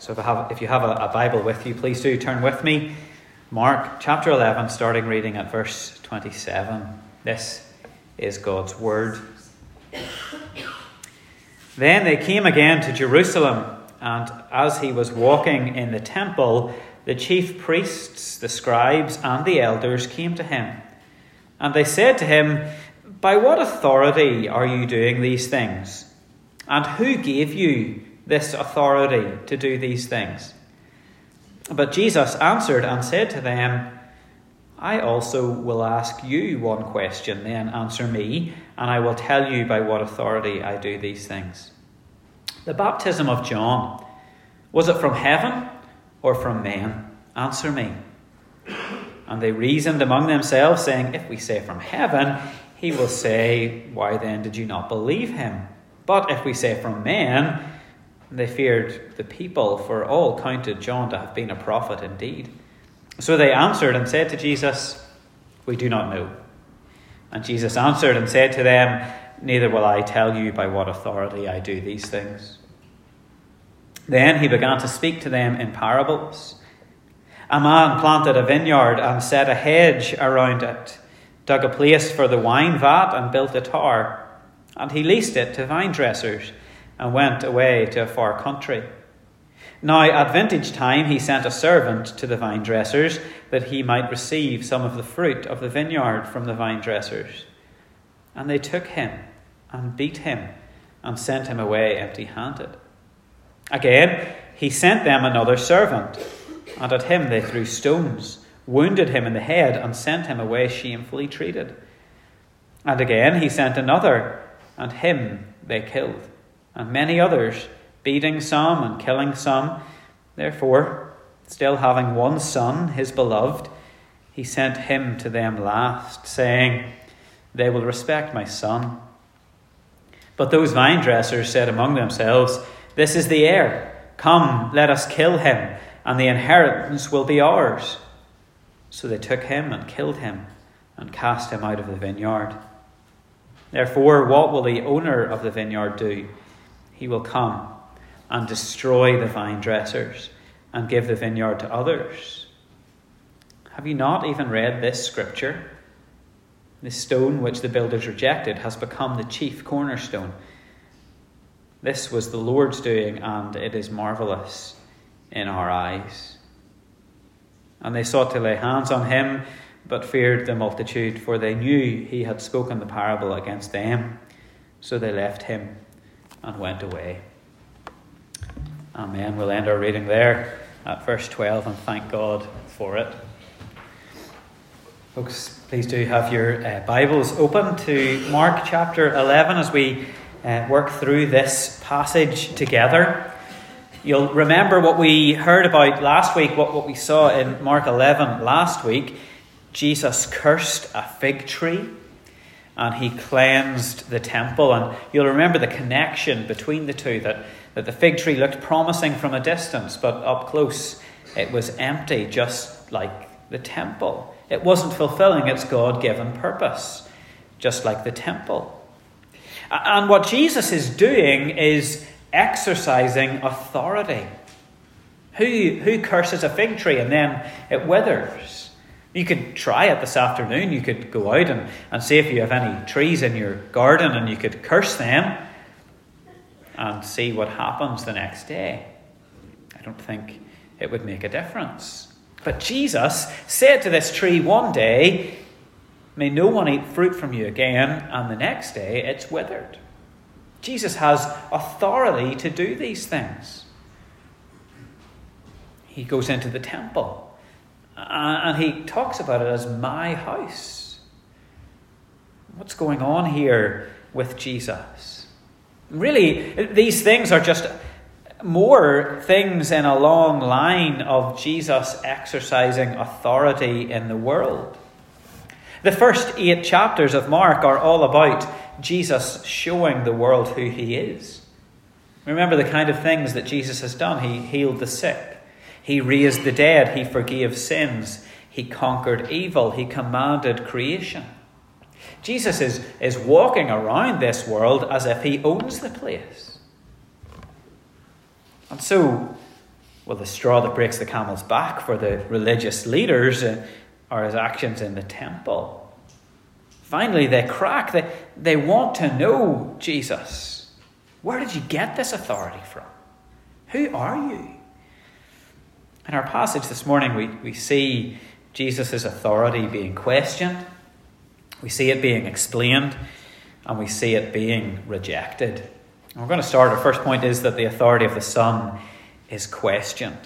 So if, have, if you have a, a Bible with you, please do turn with me. Mark chapter 11, starting reading at verse 27. This is God's Word. Then they came again to Jerusalem, and as he was walking in the temple, the chief priests, the scribes, and the elders came to him. And they said to him, By what authority are you doing these things? And who gave you this authority to do these things? But Jesus answered and said to them, I also will ask you one question, then answer me, and I will tell you by what authority I do these things. The baptism of John, was it from heaven or from men? Answer me. And they reasoned among themselves, saying, If we say from heaven, he will say, Why then did you not believe him? But if we say from men, they feared the people, for all counted John to have been a prophet indeed. So they answered and said to Jesus, We do not know. And Jesus answered and said to them, Neither will I tell you by what authority I do these things. Then he began to speak to them in parables. A man planted a vineyard and set a hedge around it, dug a place for the wine vat, and built a tower and he leased it to vine dressers and went away to a far country. Now, at vintage time, he sent a servant to the vine dressers that he might receive some of the fruit of the vineyard from the vine dressers. And they took him and beat him and sent him away empty handed. Again, he sent them another servant, and at him they threw stones, wounded him in the head, and sent him away shamefully treated. And again, he sent another and him they killed, and many others, beating some and killing some. Therefore, still having one son, his beloved, he sent him to them last, saying, They will respect my son. But those vine dressers said among themselves, This is the heir. Come, let us kill him, and the inheritance will be ours. So they took him and killed him, and cast him out of the vineyard. Therefore, what will the owner of the vineyard do? He will come and destroy the vine dressers and give the vineyard to others. Have you not even read this scripture? The stone which the builders rejected has become the chief cornerstone. This was the Lord's doing, and it is marvelous in our eyes. And they sought to lay hands on him but feared the multitude, for they knew he had spoken the parable against them. So they left him and went away. Amen. We'll end our reading there at verse 12 and thank God for it. Folks, please do have your uh, Bibles open to Mark chapter 11 as we uh, work through this passage together. You'll remember what we heard about last week, what, what we saw in Mark 11 last week. Jesus cursed a fig tree and he cleansed the temple. And you'll remember the connection between the two that, that the fig tree looked promising from a distance, but up close it was empty, just like the temple. It wasn't fulfilling its God given purpose, just like the temple. And what Jesus is doing is exercising authority. Who, who curses a fig tree and then it withers? You could try it this afternoon. You could go out and, and see if you have any trees in your garden and you could curse them and see what happens the next day. I don't think it would make a difference. But Jesus said to this tree one day, May no one eat fruit from you again, and the next day it's withered. Jesus has authority to do these things. He goes into the temple and he talks about it as my house. What's going on here with Jesus? Really, these things are just more things in a long line of Jesus exercising authority in the world. The first eight chapters of Mark are all about Jesus showing the world who he is. Remember the kind of things that Jesus has done. He healed the sick, he raised the dead. He forgave sins. He conquered evil. He commanded creation. Jesus is, is walking around this world as if he owns the place. And so, Well, the straw that breaks the camel's back for the religious leaders uh, are his actions in the temple. Finally, they crack. They, they want to know Jesus. Where did you get this authority from? Who are you? In our passage this morning, we, we see Jesus' authority being questioned, we see it being explained, and we see it being rejected. And we're going to start. Our first point is that the authority of the Son is questioned.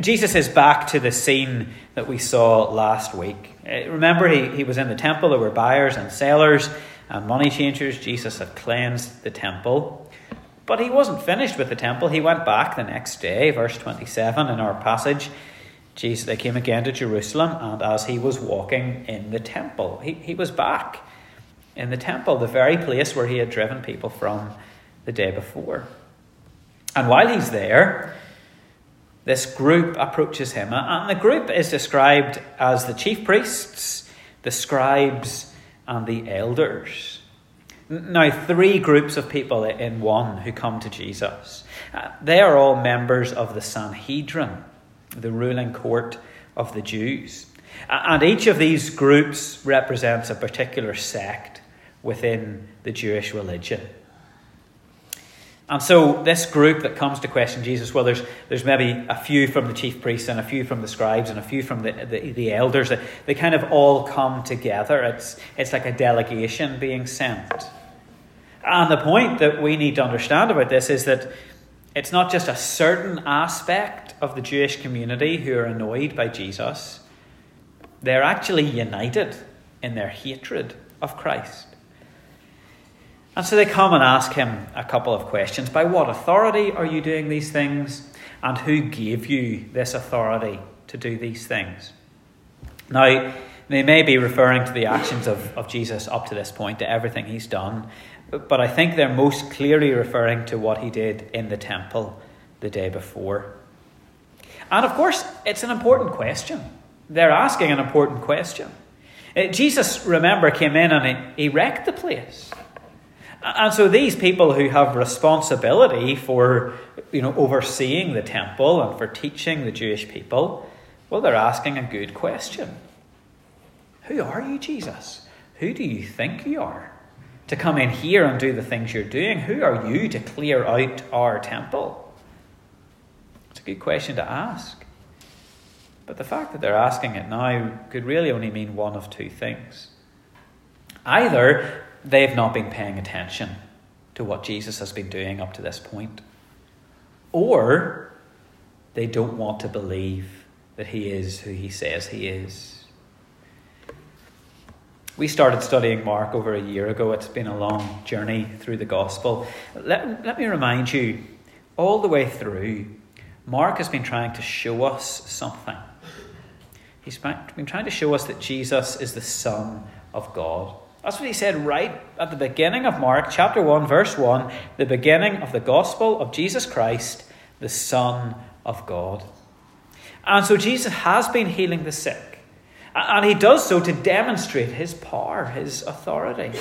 Jesus is back to the scene that we saw last week. Uh, remember, he, he was in the temple, there were buyers and sellers and money changers. Jesus had cleansed the temple. But he wasn't finished with the temple. He went back the next day, verse 27 in our passage. Jesus, they came again to Jerusalem, and as he was walking in the temple, he, he was back in the temple, the very place where he had driven people from the day before. And while he's there, this group approaches him, and the group is described as the chief priests, the scribes, and the elders. Now, three groups of people in one who come to Jesus. Uh, they are all members of the Sanhedrin, the ruling court of the Jews. And each of these groups represents a particular sect within the Jewish religion. And so this group that comes to question Jesus, well, there's, there's maybe a few from the chief priests and a few from the scribes and a few from the, the, the elders. They, they kind of all come together. It's, it's like a delegation being sent. And the point that we need to understand about this is that it's not just a certain aspect of the Jewish community who are annoyed by Jesus, they're actually united in their hatred of Christ. And so they come and ask him a couple of questions. By what authority are you doing these things? And who gave you this authority to do these things? Now, they may be referring to the actions of, of Jesus up to this point, to everything he's done, but I think they're most clearly referring to what he did in the temple the day before. And of course, it's an important question. They're asking an important question. Uh, Jesus, remember, came in and he, he wrecked the place. And so these people who have responsibility for you know overseeing the temple and for teaching the Jewish people, well, they're asking a good question. Who are you, Jesus? Who do you think you are? To come in here and do the things you're doing, who are you to clear out our temple? It's a good question to ask. But the fact that they're asking it now could really only mean one of two things. Either they've not been paying attention to what Jesus has been doing up to this point. Or they don't want to believe that he is who he says he is. We started studying Mark over a year ago. It's been a long journey through the gospel. Let, let me remind you, all the way through, Mark has been trying to show us something. He's been trying to show us that Jesus is the Son of God. That's what he said right at the beginning of Mark, chapter 1, verse 1, the beginning of the gospel of Jesus Christ, the Son of God. And so Jesus has been healing the sick. And he does so to demonstrate his power, his authority.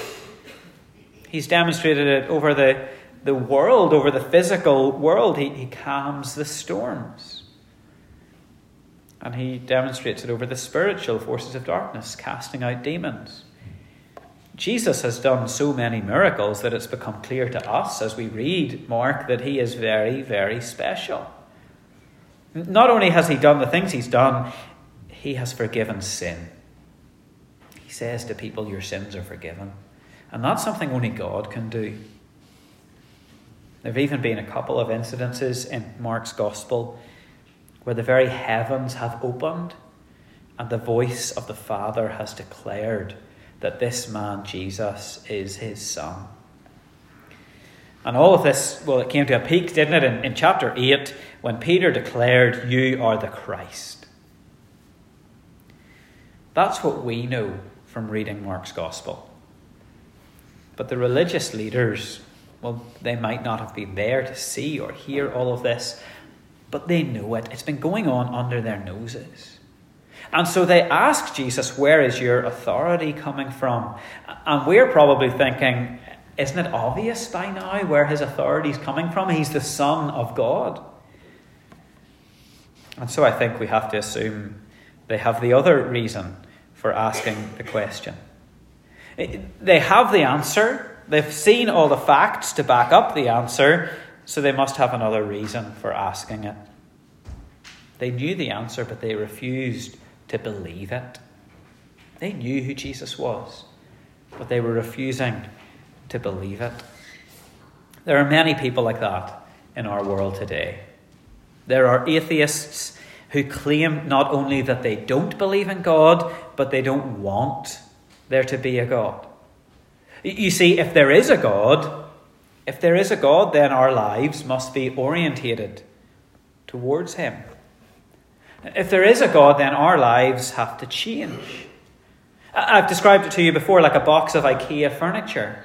He's demonstrated it over the, the world, over the physical world. He, he calms the storms. And he demonstrates it over the spiritual forces of darkness, casting out demons. Jesus has done so many miracles that it's become clear to us as we read Mark that he is very, very special. Not only has he done the things he's done, he has forgiven sin. He says to people, Your sins are forgiven. And that's something only God can do. There have even been a couple of incidences in Mark's Gospel where the very heavens have opened and the voice of the Father has declared that this man, Jesus, is his son. And all of this, well, it came to a peak, didn't it, in, in chapter 8 when Peter declared, You are the Christ. That's what we know from reading Mark's Gospel. But the religious leaders, well, they might not have been there to see or hear all of this, but they know it. It's been going on under their noses. And so they ask Jesus, Where is your authority coming from? And we're probably thinking, Isn't it obvious by now where his authority is coming from? He's the Son of God. And so I think we have to assume they have the other reason for asking the question. They have the answer, they've seen all the facts to back up the answer, so they must have another reason for asking it. They knew the answer, but they refused to believe it. They knew who Jesus was, but they were refusing to believe it. There are many people like that in our world today. There are atheists who claim not only that they don't believe in God, but they don't want there to be a God. You see, if there is a God, if there is a God, then our lives must be orientated towards Him. If there is a God, then our lives have to change. I've described it to you before like a box of IKEA furniture.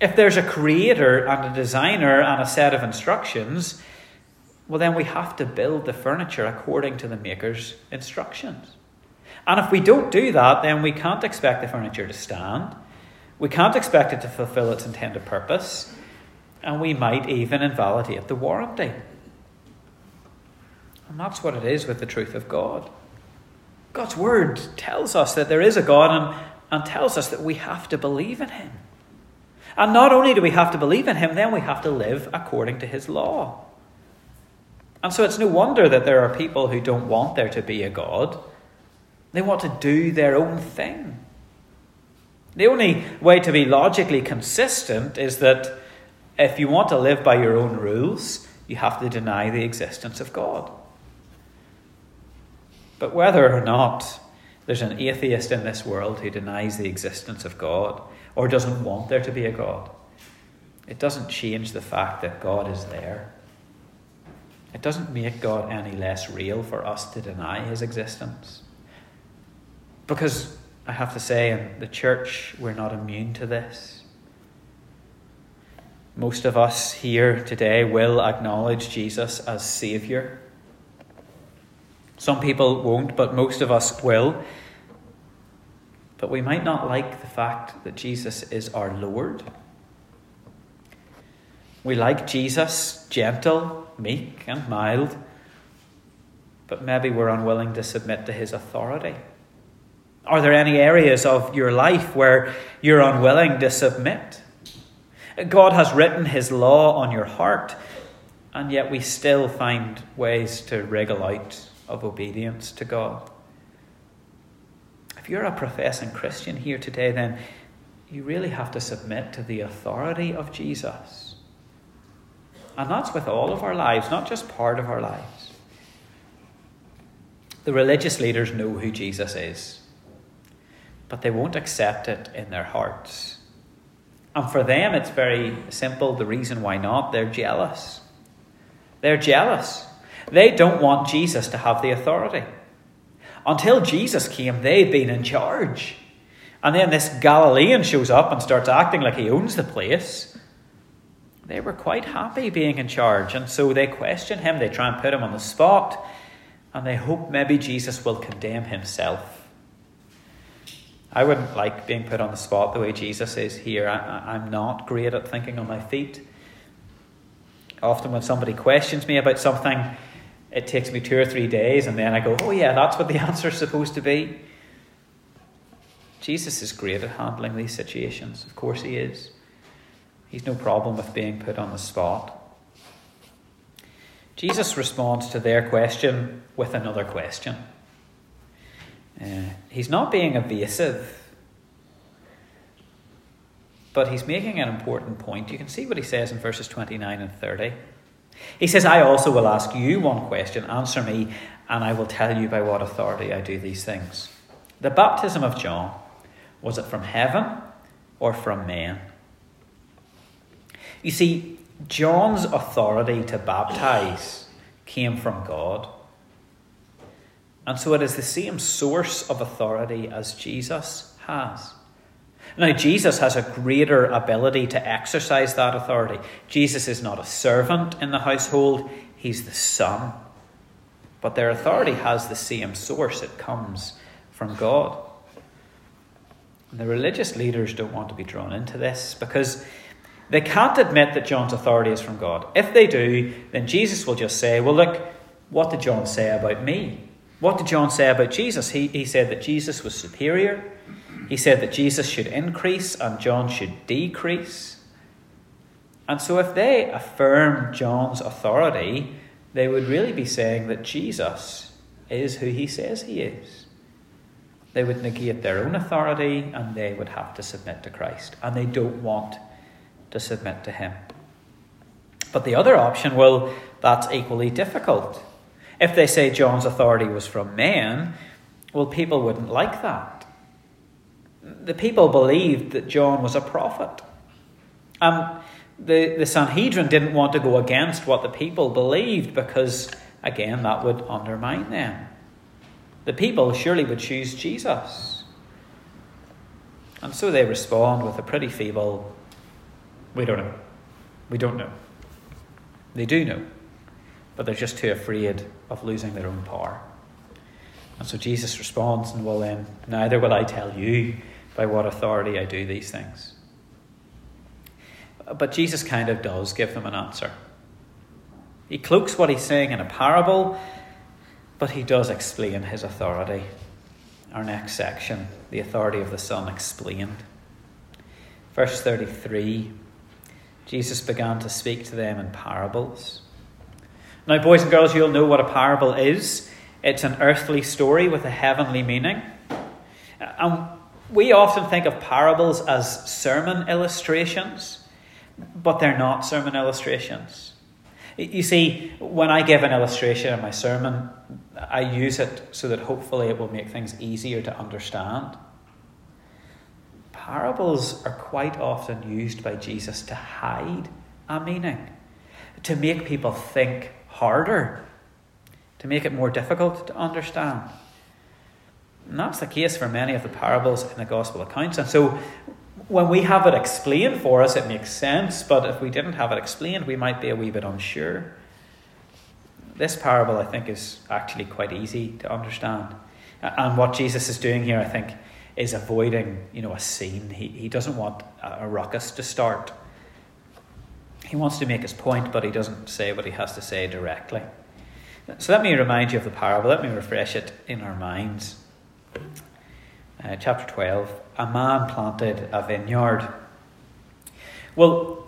If there's a creator and a designer and a set of instructions, well, then we have to build the furniture according to the maker's instructions. And if we don't do that, then we can't expect the furniture to stand. We can't expect it to fulfill its intended purpose. And we might even invalidate the warranty. And that's what it is with the truth of God. God's word tells us that there is a God and, and tells us that we have to believe in him. And not only do we have to believe in him, then we have to live according to his law. And so it's no wonder that there are people who don't want there to be a God. They want to do their own thing. The only way to be logically consistent is that if you want to live by your own rules, you have to deny the existence of God. But whether or not there's an atheist in this world who denies the existence of God or doesn't want there to be a God, it doesn't change the fact that God is there. It doesn't make God any less real for us to deny his existence. Because I have to say, in the church, we're not immune to this. Most of us here today will acknowledge Jesus as Saviour. Some people won't, but most of us will. But we might not like the fact that Jesus is our Lord. We like Jesus gentle, meek, and mild, but maybe we're unwilling to submit to his authority. Are there any areas of your life where you're unwilling to submit? God has written his law on your heart, and yet we still find ways to wriggle out of obedience to God. If you're a professing Christian here today, then you really have to submit to the authority of Jesus. And that's with all of our lives, not just part of our lives. The religious leaders know who Jesus is, but they won't accept it in their hearts. And for them, it's very simple the reason why not. They're jealous. They're jealous. They don't want Jesus to have the authority. Until Jesus came, they've been in charge. And then this Galilean shows up and starts acting like he owns the place. They were quite happy being in charge, and so they question him, they try and put him on the spot, and they hope maybe Jesus will condemn himself. I wouldn't like being put on the spot the way Jesus is here. I, am not great at thinking on my feet. Often, when somebody questions me about something, it takes me two or three days, and then I go, oh, yeah, that's what the answer is supposed to be. Jesus is great at handling these situations. Of course, he is. He's no problem with being put on the spot. Jesus responds to their question with another question. Uh, he's not being evasive, but he's making an important point. You can see what he says in verses 29 and 30. He says, I also will ask you one question. Answer me, and I will tell you by what authority I do these things. The baptism of John, was it from heaven or from men? You see, John's authority to baptize came from God. And so it is the same source of authority as Jesus has. Now, Jesus has a greater ability to exercise that authority. Jesus is not a servant in the household, he's the son. But their authority has the same source, it comes from God. And the religious leaders don't want to be drawn into this because they can't admit that John's authority is from God. If they do, then Jesus will just say, Well, look, what did John say about me? What did John say about Jesus? He, he said that Jesus was superior. He said that Jesus should increase and John should decrease. And so, if they affirm John's authority, they would really be saying that Jesus is who he says he is. They would negate their own authority and they would have to submit to Christ. And they don't want to submit to him. But the other option, well, that's equally difficult. If they say John's authority was from men, well, people wouldn't like that. The people believed that John was a prophet. Um, the, the Sanhedrin didn't want to go against what the people believed because, again, that would undermine them. The people surely would choose Jesus. And so they respond with a pretty feeble, we don't know. We don't know. They do know, but they're just too afraid of losing their own power. And so Jesus responds, and well, then, neither will I tell you by what authority I do these things. But Jesus kind of does give them an answer. He cloaks what he's saying in a parable, but he does explain his authority. Our next section, the authority of the Son explained. Verse 33 Jesus began to speak to them in parables. Now, boys and girls, you'll know what a parable is. It's an earthly story with a heavenly meaning. And we often think of parables as sermon illustrations, but they're not sermon illustrations. You see, when I give an illustration in my sermon, I use it so that hopefully it will make things easier to understand. Parables are quite often used by Jesus to hide a meaning, to make people think harder, to make it more difficult to understand. And that's the case for many of the parables in the Gospel accounts. And so when we have it explained for us, it makes sense, but if we didn't have it explained, we might be a wee bit unsure. This parable, I think, is actually quite easy to understand. And what Jesus is doing here, I think, is avoiding, you know, a scene. He, he doesn't want a, a ruckus to start. He wants to make his point, but he doesn't say what he has to say directly. So let me remind you of the parable. Let me refresh it in our minds. Uh, chapter 12 A man planted a vineyard. Well,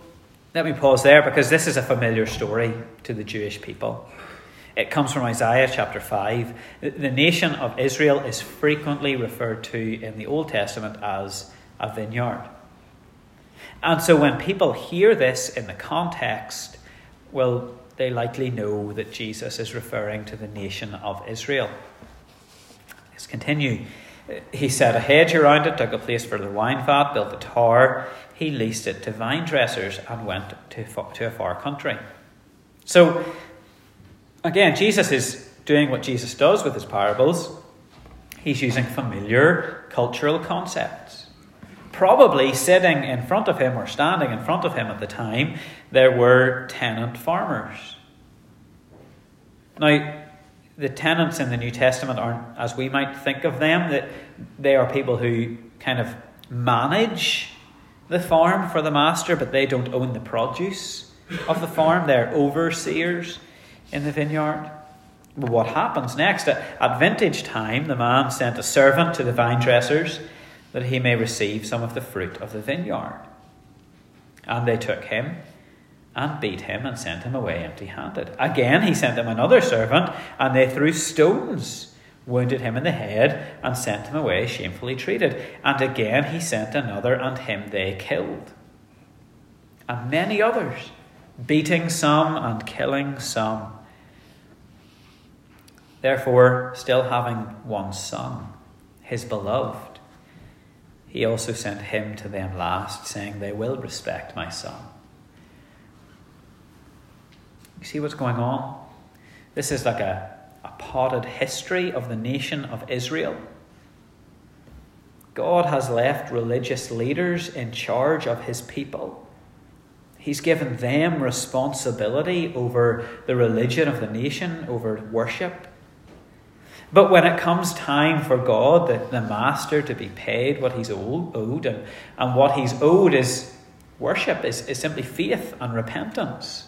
let me pause there because this is a familiar story to the Jewish people. It comes from Isaiah chapter 5. The nation of Israel is frequently referred to in the Old Testament as a vineyard. And so when people hear this in the context, well, they likely know that Jesus is referring to the nation of Israel. Let's continue. He set a hedge around it, took a place for the wine vat, built a tower. He leased it to vine dressers and went to, to a far country. So Again, Jesus is doing what Jesus does with his parables. He's using familiar cultural concepts. Probably sitting in front of him or standing in front of him at the time, there were tenant farmers. Now, the tenants in the New Testament aren't as we might think of them, that they are people who kind of manage the farm for the master, but they don't own the produce of the farm. They're overseers in the vineyard. But what happens next? At vintage time, the man sent a servant to the vine dressers that he may receive some of the fruit of the vineyard. And they took him and beat him and sent him away empty handed. Again, he sent them another servant, and they threw stones, wounded him in the head, and sent him away shamefully treated. And again, he sent another, and him they killed. And many others, beating some and killing some. Therefore, still having one son, his beloved, he also sent him to them last, saying, They will respect my son. You see what's going on? This is like a, a potted history of the nation of Israel. God has left religious leaders in charge of his people. He's given them responsibility over the religion of the nation, over worship. But when it comes time for God, the, the master, to be paid what he's owed, and, and what he's owed is worship, is, is simply faith and repentance.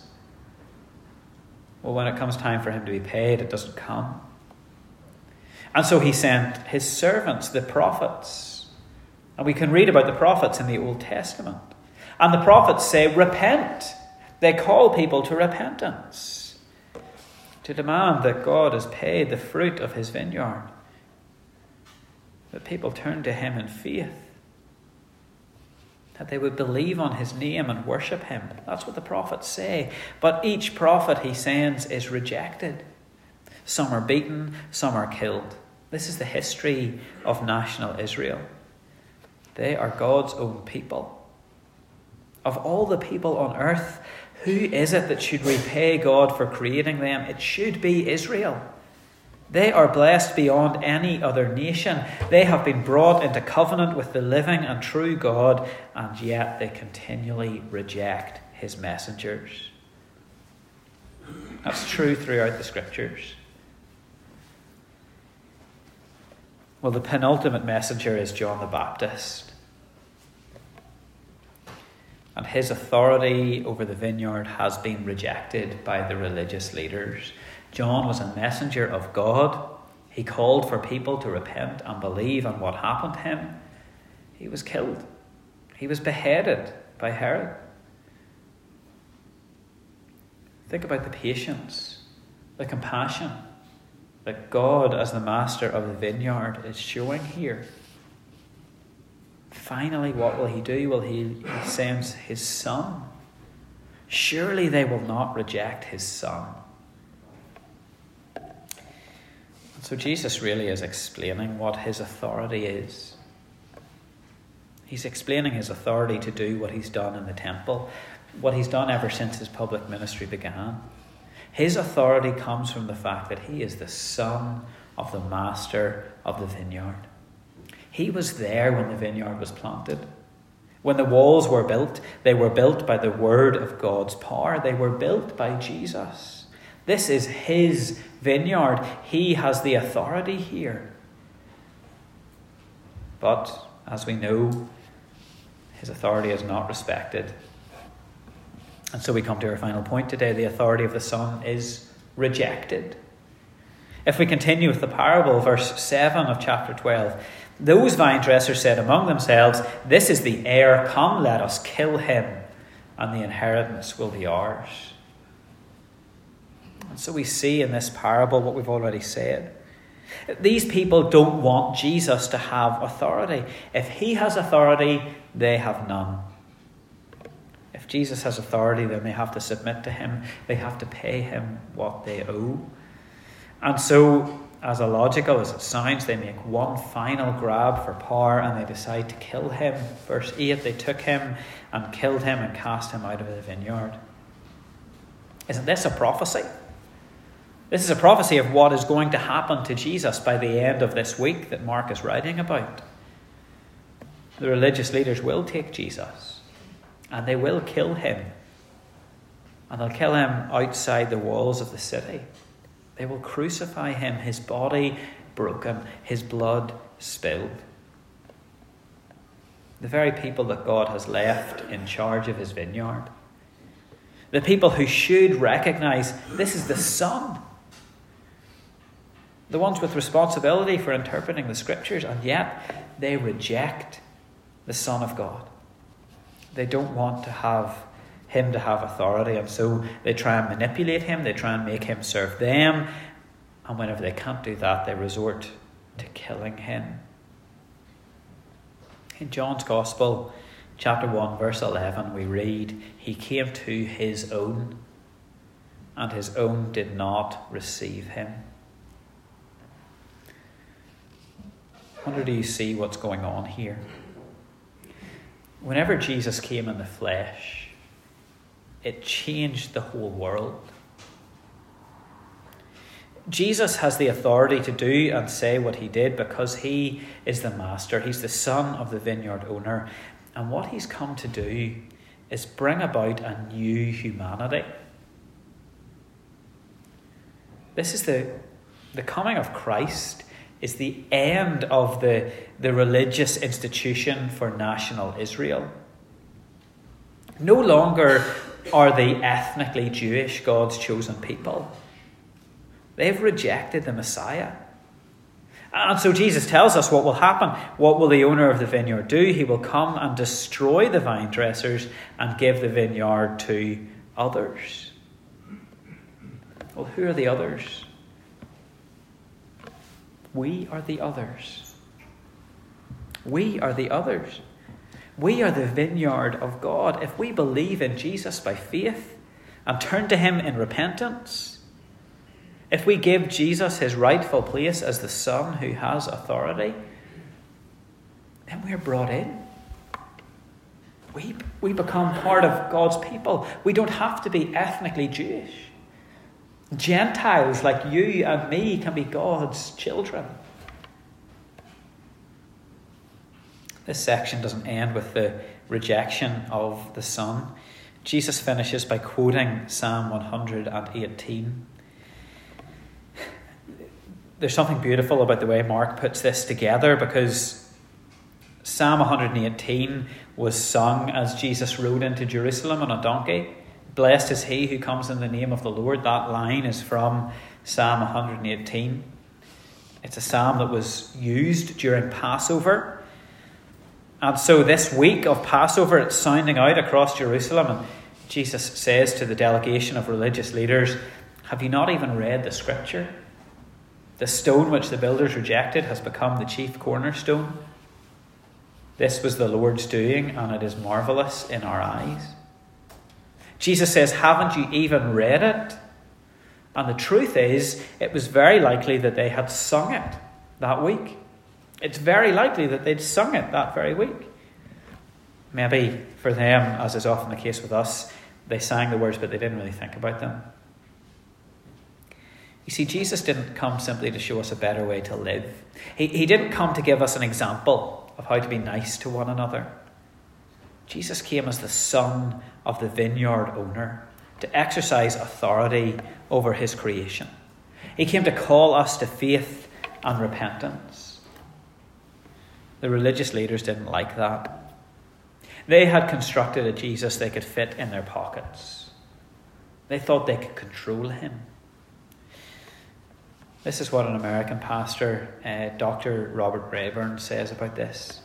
Well, when it comes time for him to be paid, it doesn't come. And so he sent his servants, the prophets. And we can read about the prophets in the Old Testament. And the prophets say, Repent. They call people to repentance, to demand that God has paid the fruit of his vineyard, that people turn to him in faith, that they would believe on his name and worship him. That's what the prophets say. But each prophet he sends is rejected. Some are beaten, some are killed. This is the history of national Israel. They are God's own people. Of all the people on earth, who is it that should repay God for creating them? It should be Israel. They are blessed beyond any other nation. They have been brought into covenant with the living and true God, and yet they continually reject his messengers. That's true throughout the scriptures. Well, the penultimate messenger is John the Baptist. And his authority over the vineyard has been rejected by the religious leaders. John was a messenger of God. He called for people to repent and believe on what happened to him. He was killed, he was beheaded by Herod. Think about the patience, the compassion, that God, as the master of the vineyard, is showing here. Finally, what will he do? Will he, he his son? Surely they will not reject his son. So Jesus really is explaining what his authority is. He's explaining his authority to do what he's done in the temple, what he's done ever since his public ministry began. His authority comes from the fact that he is the son of the master of the vineyard. He was there when the vineyard was planted. When the walls were built, they were built by the word of God's power. They were built by Jesus. This is his vineyard. He has the authority here. But, as we know, his authority is not respected and so we come to our final point today the authority of the Son is rejected. If we continue with the parable, verse 7 of chapter 12, those vine dressers said among themselves, This is the heir, come let us kill him, and the inheritance will be ours. And so we see in this parable what we've already said. These people don't want Jesus to have authority. If he has authority, they have none. If Jesus has authority, then they have to submit to him, they have to pay him what they owe. And so, as illogical as it sounds, they make one final grab for power and they decide to kill him. Verse 8 they took him and killed him and cast him out of the vineyard. Isn't this a prophecy? This is a prophecy of what is going to happen to Jesus by the end of this week that Mark is writing about. The religious leaders will take Jesus and they will kill him. And they'll kill him outside the walls of the city. They will crucify him, his body broken, his blood spilled. The very people that God has left in charge of his vineyard. The people who should recognize this is the Son. The ones with responsibility for interpreting the scriptures, and yet they reject the Son of God. They don't want to have him to have authority, and so they try and manipulate him, they try and make him serve them, and whenever they can't do that, they resort to killing him. In John's Gospel, chapter 1, verse 11, we read, He came to his own, and his own did not receive him. I wonder, do you see what's going on here? whenever Jesus came in the flesh, it changed the whole world. Jesus has the authority to do and say what he did because he is the master. He's the son of the vineyard owner. And what he's come to do is bring about a new humanity. This is the, the coming of Christ is the end of the, the religious institution for national Israel. No longer are the ethnically Jewish, God's chosen people. They've rejected the Messiah. And so Jesus tells us what will happen. What will the owner of the vineyard do? He will come and destroy the vine dressers and give the vineyard to others. Well, who are the others? We are the others. We are the others. We are the vineyard of God. If we believe in Jesus by faith and turn to Him in repentance, if we give Jesus his rightful place as the Son who has authority, then we're brought in. We, we become part of God's people. We don't have to be ethnically Jewish. Gentiles like you and me can be God's children. This section doesn't end with the rejection of the Son. Jesus finishes by quoting Psalm 118 there's something beautiful about the way Mark puts this together because Psalm 118 was sung as Jesus rode into Jerusalem on a donkey. Blessed is he who comes in the name of the Lord. That line is from Psalm 118. It's a psalm that was used during Passover. And so this week of Passover, it's sounding out across Jerusalem. And Jesus says to the delegation of religious leaders, Have you not even read the scripture? The stone which the builders rejected has become the chief cornerstone. This was the Lord's doing, and it is marvellous in our eyes. Jesus says, Haven't you even read it? And the truth is, it was very likely that they had sung it that week. It's very likely that they'd sung it that very week. Maybe for them, as is often the case with us, they sang the words, but they didn't really think about them. You see, Jesus didn't come simply to show us a better way to live. He, he didn't come to give us an example of how to be nice to one another. Jesus came as the son of the vineyard owner to exercise authority over his creation. He came to call us to faith and repentance. The religious leaders didn't like that. They had constructed a Jesus they could fit in their pockets. They thought they could control him. This is what an American pastor, uh, Dr. Robert Rayburn, says about this.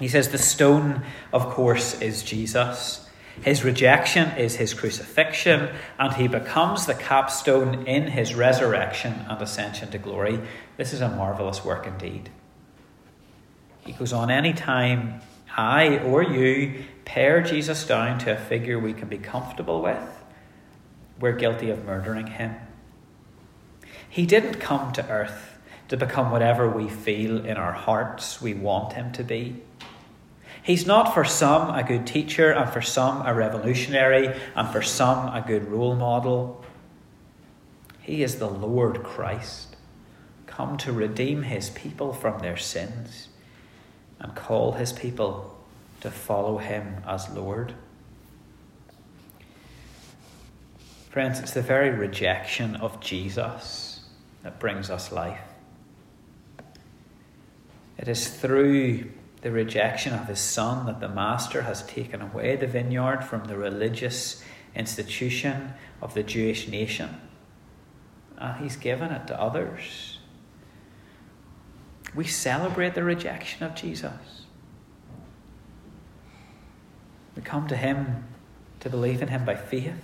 He says, The stone, of course, is Jesus. His rejection is his crucifixion, and he becomes the capstone in his resurrection and ascension to glory. This is a marvellous work indeed. He goes on, any time I or you pare Jesus down to a figure we can be comfortable with, we're guilty of murdering him. He didn't come to earth to become whatever we feel in our hearts we want him to be. He's not for some a good teacher, and for some a revolutionary, and for some a good role model. He is the Lord Christ, come to redeem his people from their sins and call his people to follow him as Lord. Friends, it's the very rejection of Jesus that brings us life. It is through the rejection of his son that the master has taken away the vineyard from the religious institution of the Jewish nation. And he's given it to others. We celebrate the rejection of Jesus. We come to him to believe in him by faith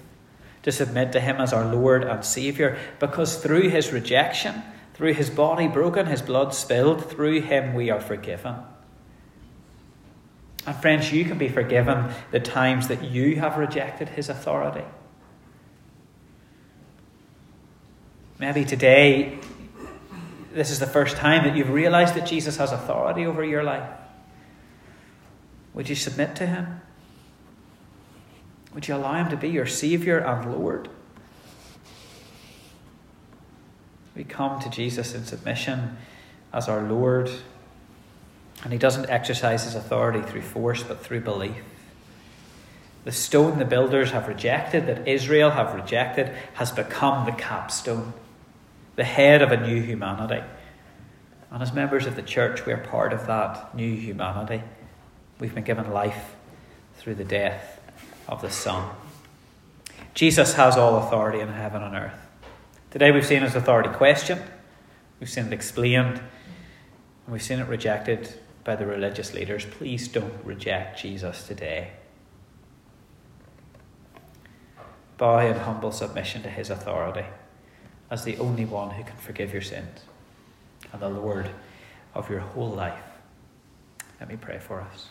to submit to Him as our Lord and Saviour, because through His rejection, through His body broken, His blood spilled, through Him we are forgiven. And friends, you can be forgiven the times that you have rejected His authority. Maybe today, this is the first time that you've realized that Jesus has authority over your life. Would you submit to Him? Would you allow Him to be your Saviour and Lord? We come to Jesus in submission as our Lord, and He doesn't exercise His authority through force but through belief. The stone the builders have rejected, that Israel have rejected, has become the capstone, the head of a new humanity. And as members of the church, we are part of that new humanity. We've been given life through the death of the Son. Jesus has all authority in heaven and earth. Today we've seen his authority questioned, we've seen it explained, and we've seen it rejected by the religious leaders. Please don't reject Jesus today. Bow in humble submission to his authority as the only one who can forgive your sins and the Lord of your whole life. Let me pray for us.